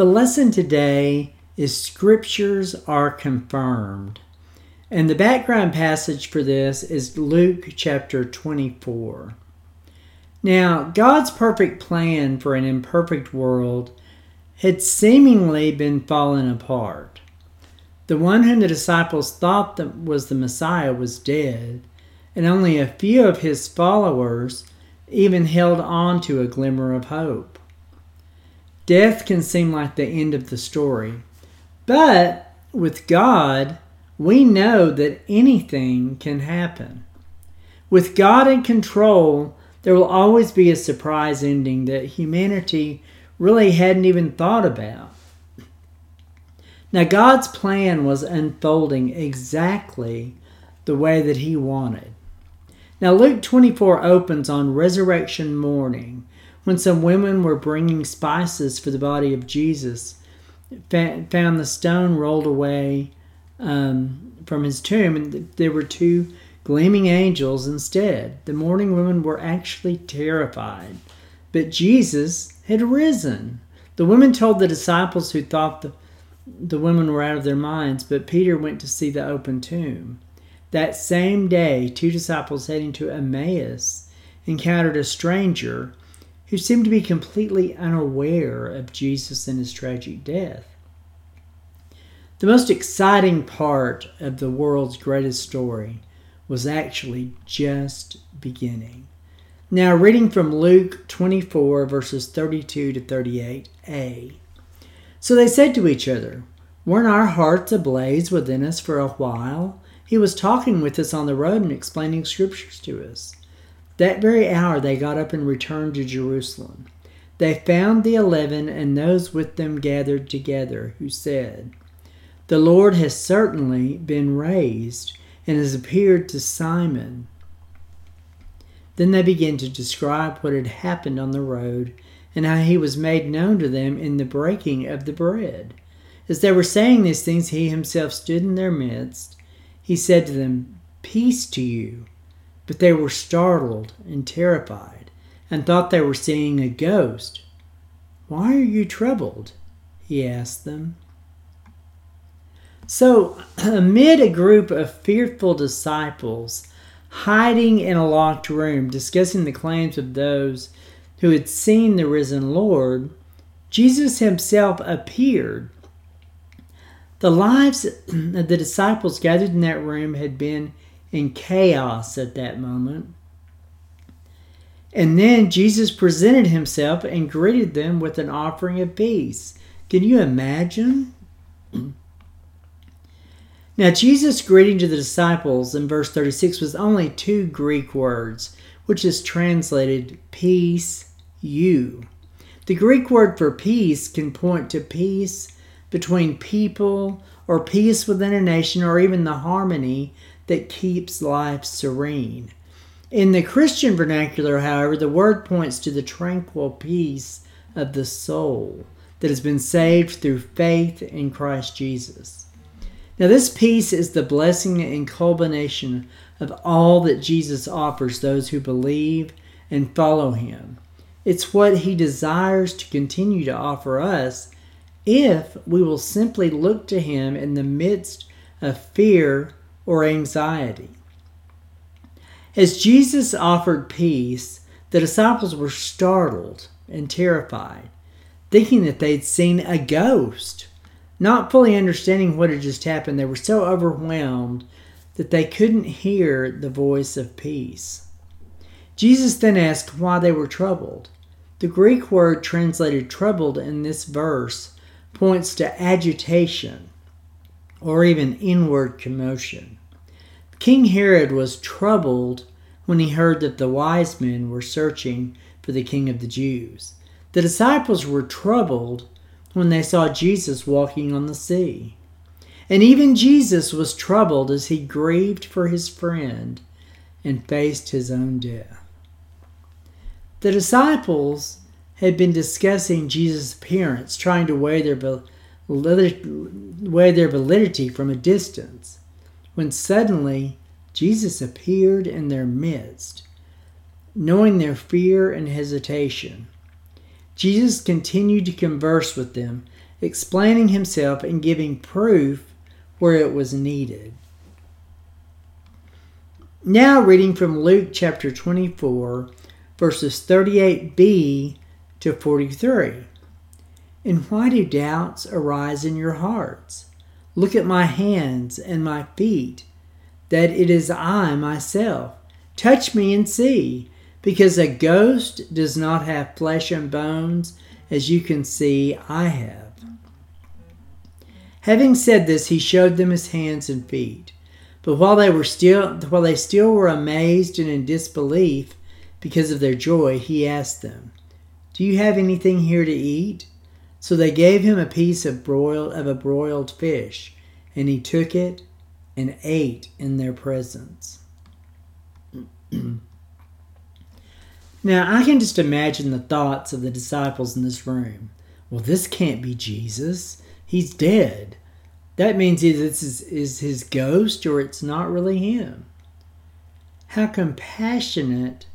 The lesson today is Scriptures are confirmed. And the background passage for this is Luke chapter 24. Now, God's perfect plan for an imperfect world had seemingly been fallen apart. The one whom the disciples thought that was the Messiah was dead, and only a few of his followers even held on to a glimmer of hope. Death can seem like the end of the story, but with God, we know that anything can happen. With God in control, there will always be a surprise ending that humanity really hadn't even thought about. Now, God's plan was unfolding exactly the way that He wanted. Now, Luke 24 opens on resurrection morning when some women were bringing spices for the body of Jesus, found the stone rolled away um, from his tomb, and there were two gleaming angels instead. The mourning women were actually terrified, but Jesus had risen. The women told the disciples who thought the, the women were out of their minds, but Peter went to see the open tomb. That same day, two disciples heading to Emmaus encountered a stranger who seemed to be completely unaware of Jesus and his tragic death. The most exciting part of the world's greatest story was actually just beginning. Now, reading from Luke 24, verses 32 to 38a. So they said to each other, Weren't our hearts ablaze within us for a while? He was talking with us on the road and explaining scriptures to us. That very hour they got up and returned to Jerusalem. They found the eleven and those with them gathered together, who said, The Lord has certainly been raised and has appeared to Simon. Then they began to describe what had happened on the road and how he was made known to them in the breaking of the bread. As they were saying these things, he himself stood in their midst. He said to them, Peace to you. But they were startled and terrified, and thought they were seeing a ghost. Why are you troubled? he asked them. So, amid a group of fearful disciples hiding in a locked room, discussing the claims of those who had seen the risen Lord, Jesus himself appeared. The lives of the disciples gathered in that room had been in chaos at that moment. And then Jesus presented himself and greeted them with an offering of peace. Can you imagine? Now, Jesus' greeting to the disciples in verse 36 was only two Greek words, which is translated peace, you. The Greek word for peace can point to peace between people, or peace within a nation, or even the harmony that keeps life serene. In the Christian vernacular, however, the word points to the tranquil peace of the soul that has been saved through faith in Christ Jesus. Now, this peace is the blessing and culmination of all that Jesus offers those who believe and follow him. It's what he desires to continue to offer us if we will simply look to him in the midst of fear or anxiety. As Jesus offered peace, the disciples were startled and terrified, thinking that they'd seen a ghost. Not fully understanding what had just happened, they were so overwhelmed that they couldn't hear the voice of peace. Jesus then asked why they were troubled. The Greek word translated troubled in this verse points to agitation or even inward commotion. King Herod was troubled when he heard that the wise men were searching for the king of the Jews. The disciples were troubled when they saw Jesus walking on the sea. And even Jesus was troubled as he grieved for his friend and faced his own death. The disciples had been discussing Jesus' appearance, trying to weigh their, weigh their validity from a distance when suddenly Jesus appeared in their midst. Knowing their fear and hesitation, Jesus continued to converse with them explaining himself and giving proof where it was needed. Now, reading from Luke chapter 24, verses 38b to 43. And why do doubts arise in your hearts? Look at my hands and my feet, that it is I myself. Touch me and see, because a ghost does not have flesh and bones, as you can see I have. Having said this, he showed them his hands and feet. But while they were still while they still were amazed and in disbelief because of their joy, he asked them, Do you have anything here to eat? So they gave him a piece of broiled of a broiled fish, and he took it and ate in their presence. now I can just imagine the thoughts of the disciples in this room. Well, this can't be Jesus. He's dead. That means either this is, is his ghost or it's not really him. How compassionate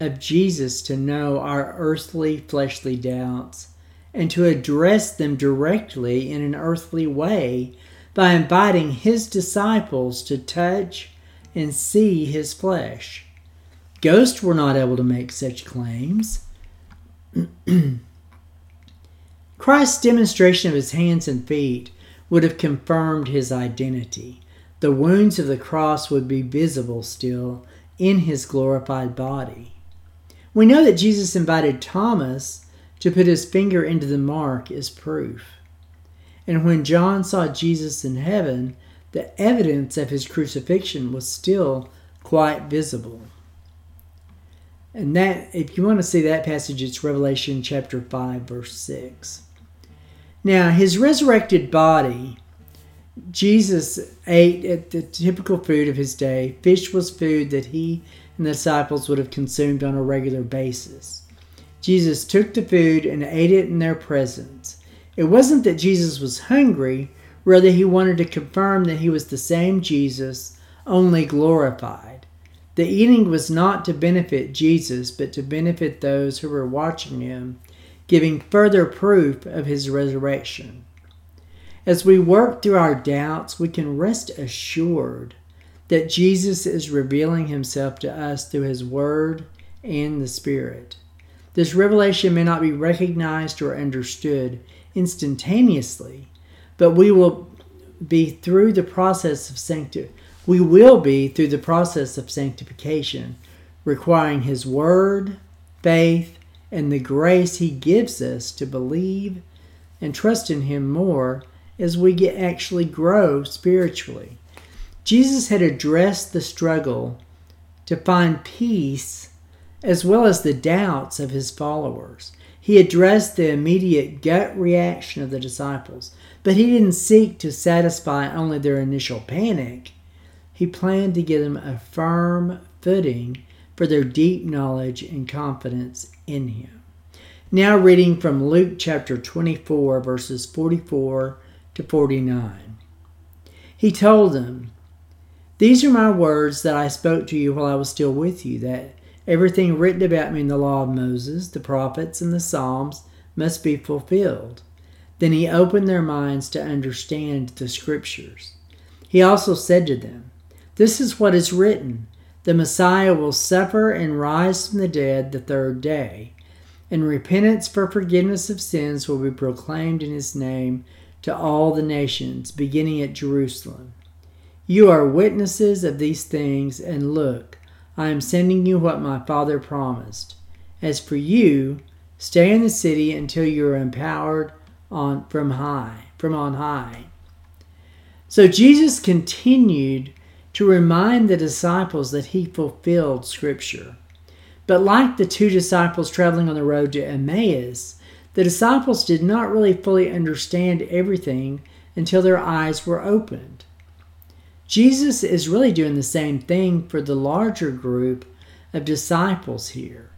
of Jesus to know our earthly, fleshly doubts and to address them directly in an earthly way by inviting his disciples to touch and see his flesh. Ghosts were not able to make such claims. Christ's demonstration of his hands and feet would have confirmed his identity. The wounds of the cross would be visible still in his glorified body. We know that Jesus invited Thomas to put his finger into the mark is proof. And when John saw Jesus in heaven, the evidence of his crucifixion was still quite visible. And that, if you want to see that passage, it's Revelation chapter 5, verse 6. Now, his resurrected body, Jesus ate at the typical food of his day. Fish was food that he and the disciples would have consumed on a regular basis. Jesus took the food and ate it in their presence. It wasn't that Jesus was hungry, rather, he wanted to confirm that he was the same Jesus, only glorified. The eating was not to benefit Jesus, but to benefit those who were watching him, giving further proof of his resurrection. As we work through our doubts, we can rest assured that Jesus is revealing himself to us through his word and the Spirit. This revelation may not be recognized or understood instantaneously, but we will be through the process of sancti- we will be through the process of sanctification, requiring his word, faith, and the grace he gives us to believe and trust in him more as we get actually grow spiritually. Jesus had addressed the struggle to find peace as well as the doubts of his followers. He addressed the immediate gut reaction of the disciples, but he didn't seek to satisfy only their initial panic. He planned to give them a firm footing for their deep knowledge and confidence in him. Now, reading from Luke chapter 24, verses 44 to 49. He told them, These are my words that I spoke to you while I was still with you, that Everything written about me in the law of Moses, the prophets, and the Psalms must be fulfilled. Then he opened their minds to understand the Scriptures. He also said to them, This is what is written The Messiah will suffer and rise from the dead the third day, and repentance for forgiveness of sins will be proclaimed in his name to all the nations, beginning at Jerusalem. You are witnesses of these things, and look, I am sending you what my Father promised. As for you, stay in the city until you are empowered on from high, from on high. So Jesus continued to remind the disciples that he fulfilled scripture. But like the two disciples traveling on the road to Emmaus, the disciples did not really fully understand everything until their eyes were opened. Jesus is really doing the same thing for the larger group of disciples here,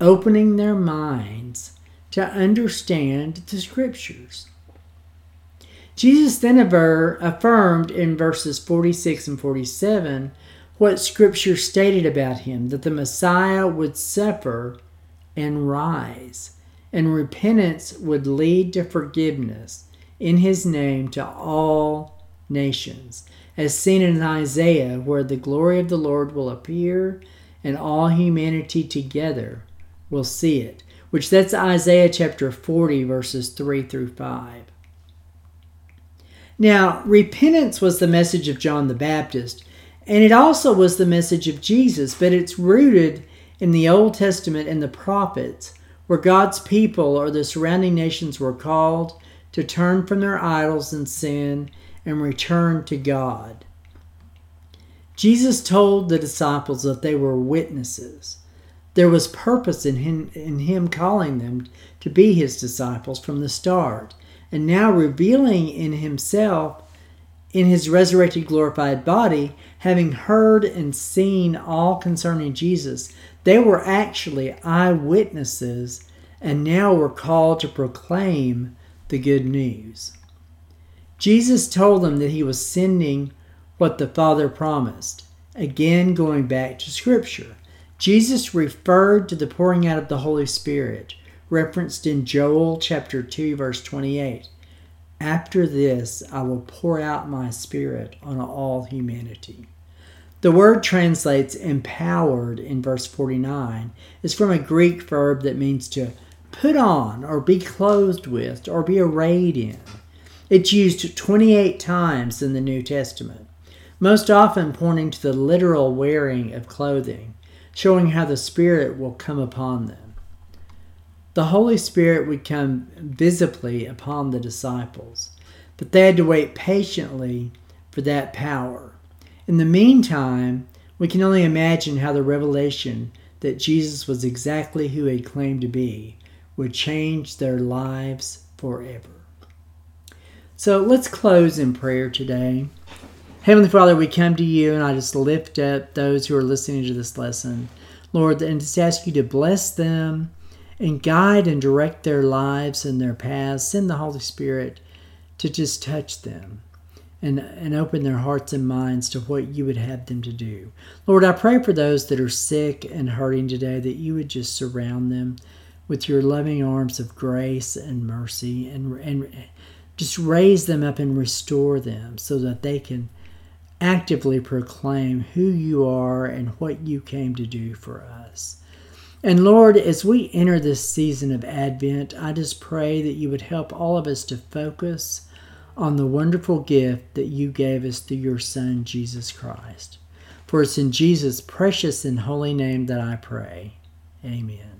opening their minds to understand the scriptures. Jesus then affirmed in verses 46 and 47 what scripture stated about him that the Messiah would suffer and rise. and repentance would lead to forgiveness in his name to all nations, as seen in Isaiah, where the glory of the Lord will appear and all humanity together will see it, which that's Isaiah chapter 40, verses 3 through 5. Now, repentance was the message of John the Baptist, and it also was the message of Jesus, but it's rooted in the Old Testament and the prophets, where God's people or the surrounding nations were called to turn from their idols and sin and return to God. Jesus told the disciples that they were witnesses. There was purpose in him, in him calling them to be his disciples from the start, and now revealing in himself, in his resurrected glorified body, having heard and seen all concerning Jesus, they were actually eyewitnesses and now were called to proclaim the good news. Jesus told them that he was sending what the Father promised. Again, going back to Scripture, Jesus referred to the pouring out of the Holy Spirit, referenced in Joel chapter 2, verse 28. After this, I will pour out my Spirit on all humanity. The word translates empowered in verse 49 is from a Greek verb that means to put on or be clothed with or be arrayed in. It's used 28 times in the New Testament, most often pointing to the literal wearing of clothing, showing how the Spirit will come upon them. The Holy Spirit would come visibly upon the disciples, but they had to wait patiently for that power. In the meantime, we can only imagine how the revelation that Jesus was exactly who he claimed to be would change their lives forever. So let's close in prayer today. Heavenly Father, we come to you and I just lift up those who are listening to this lesson, Lord, and just ask you to bless them and guide and direct their lives and their paths. Send the Holy Spirit to just touch them and, and open their hearts and minds to what you would have them to do. Lord, I pray for those that are sick and hurting today that you would just surround them with your loving arms of grace and mercy and, and just raise them up and restore them so that they can actively proclaim who you are and what you came to do for us. And Lord, as we enter this season of Advent, I just pray that you would help all of us to focus on the wonderful gift that you gave us through your Son, Jesus Christ. For it's in Jesus' precious and holy name that I pray. Amen.